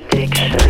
addiction.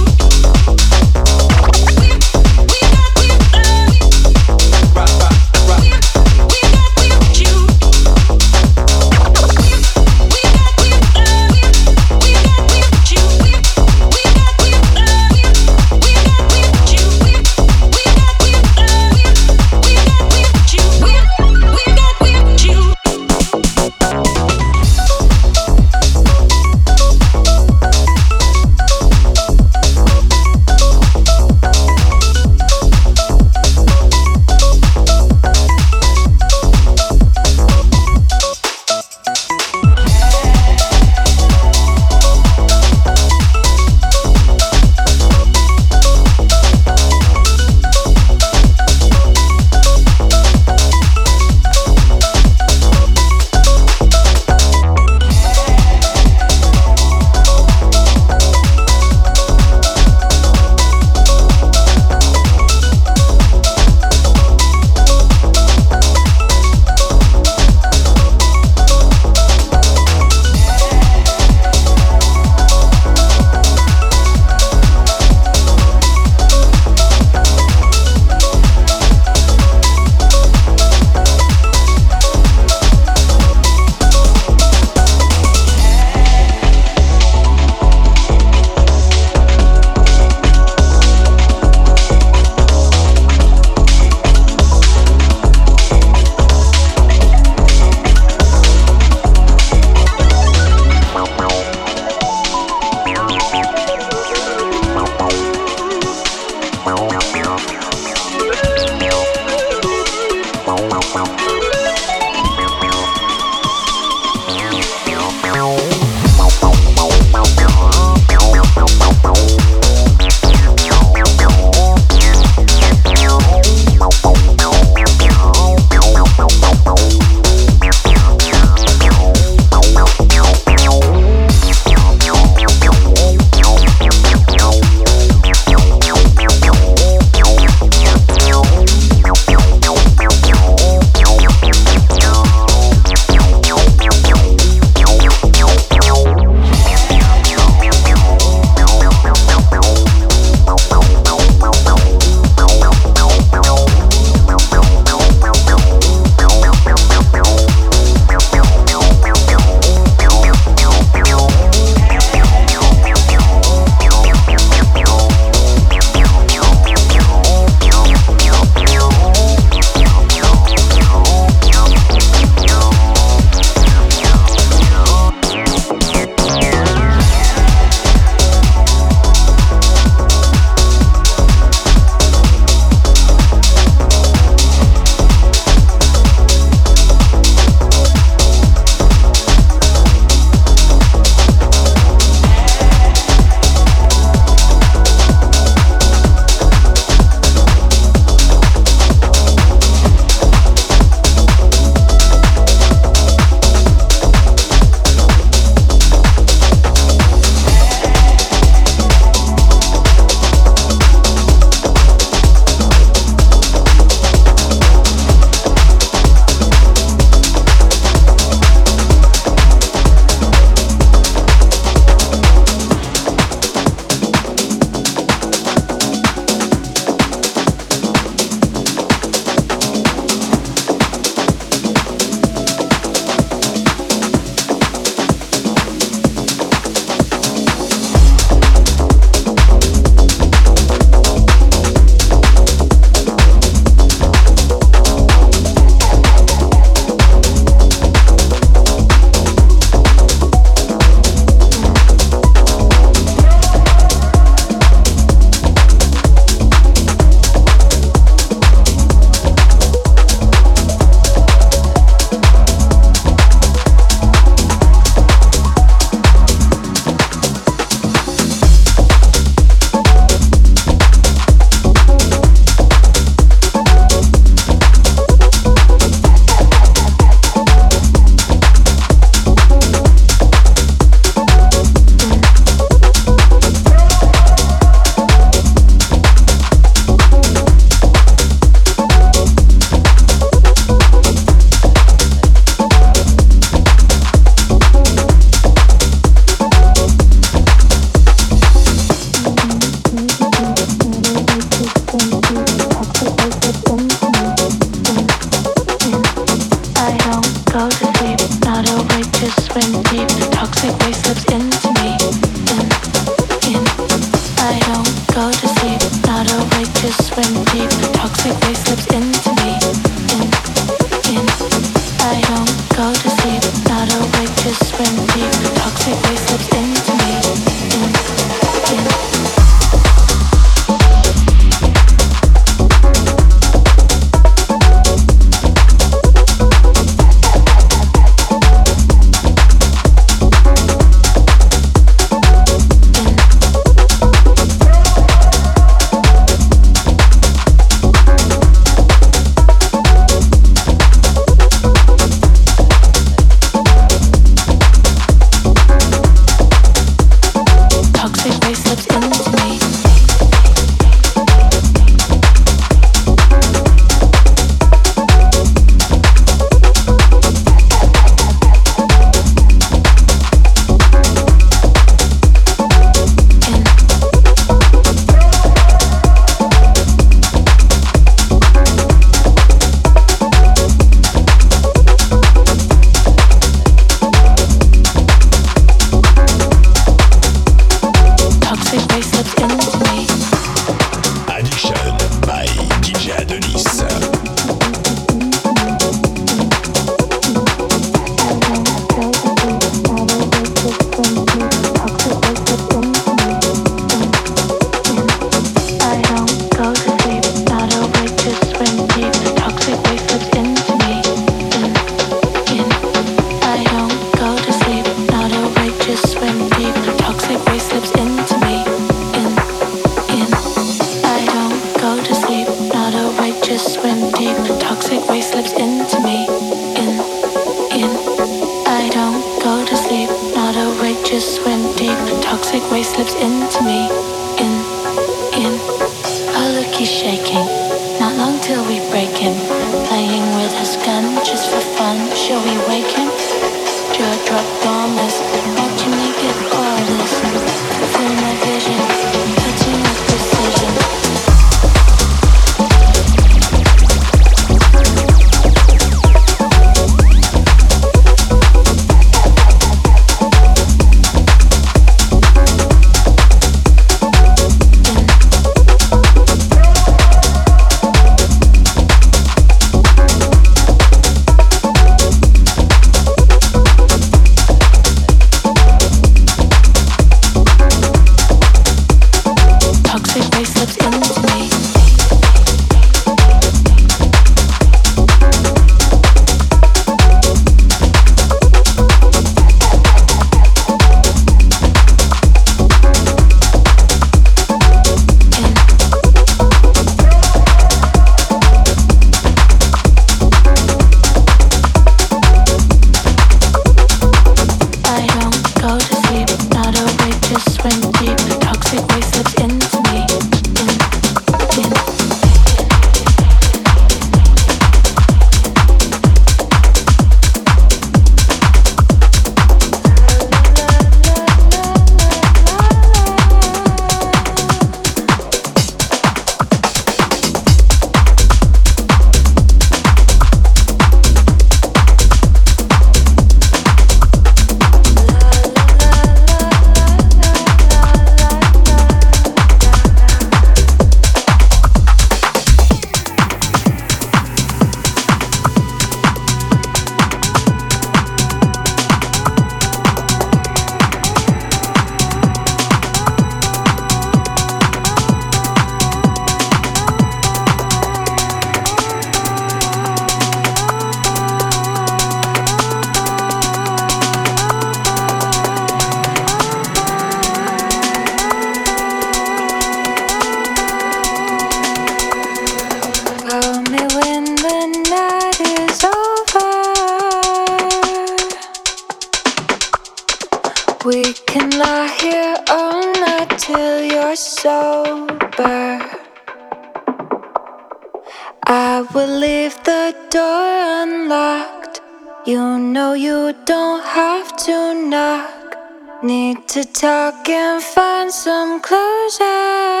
to talk and find some closure.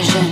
vision.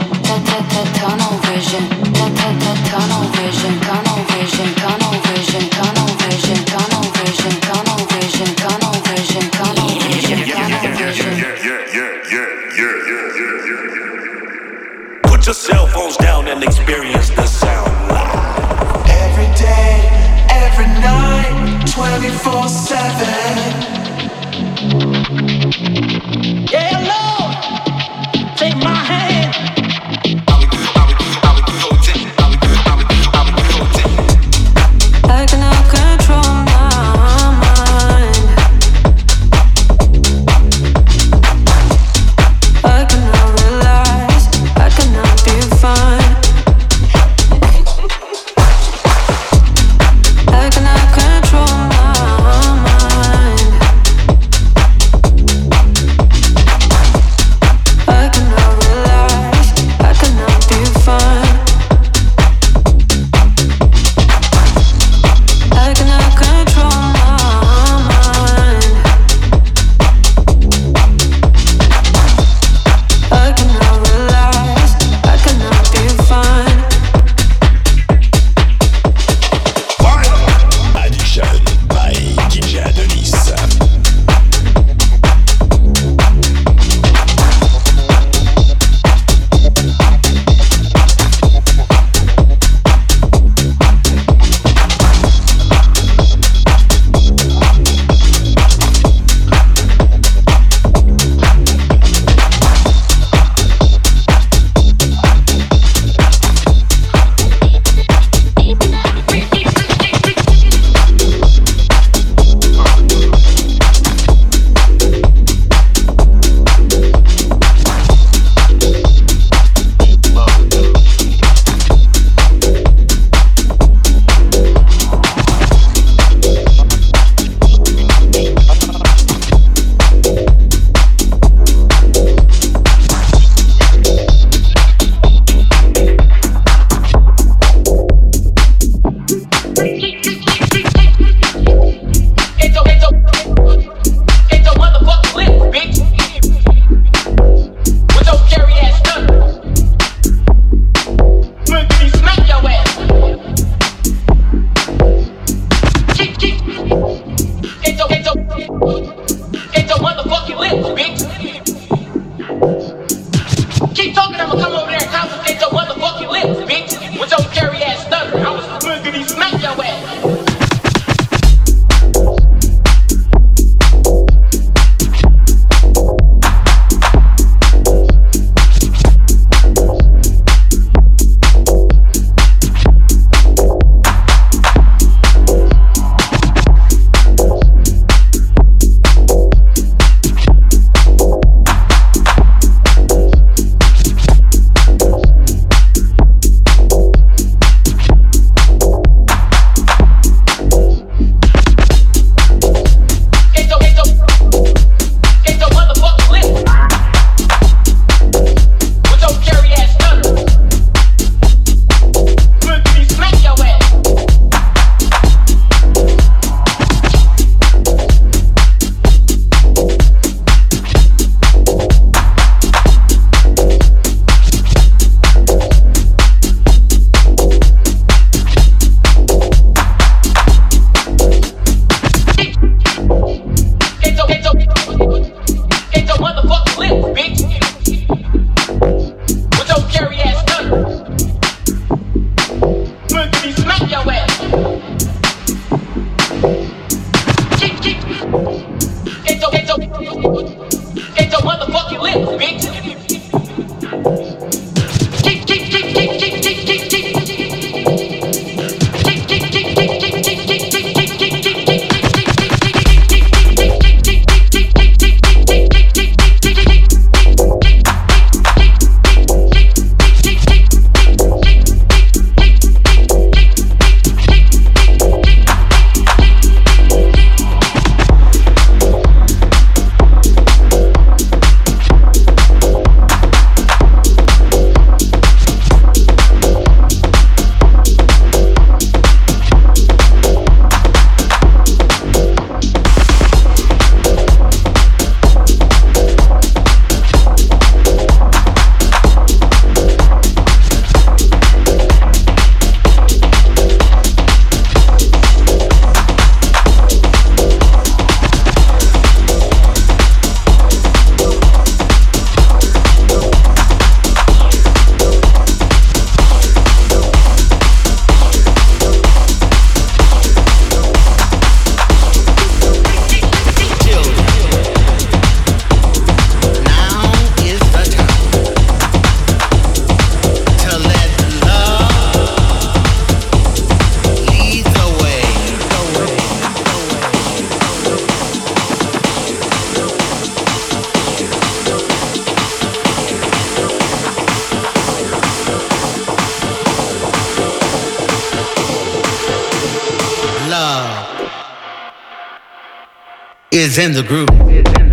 Is in the groove.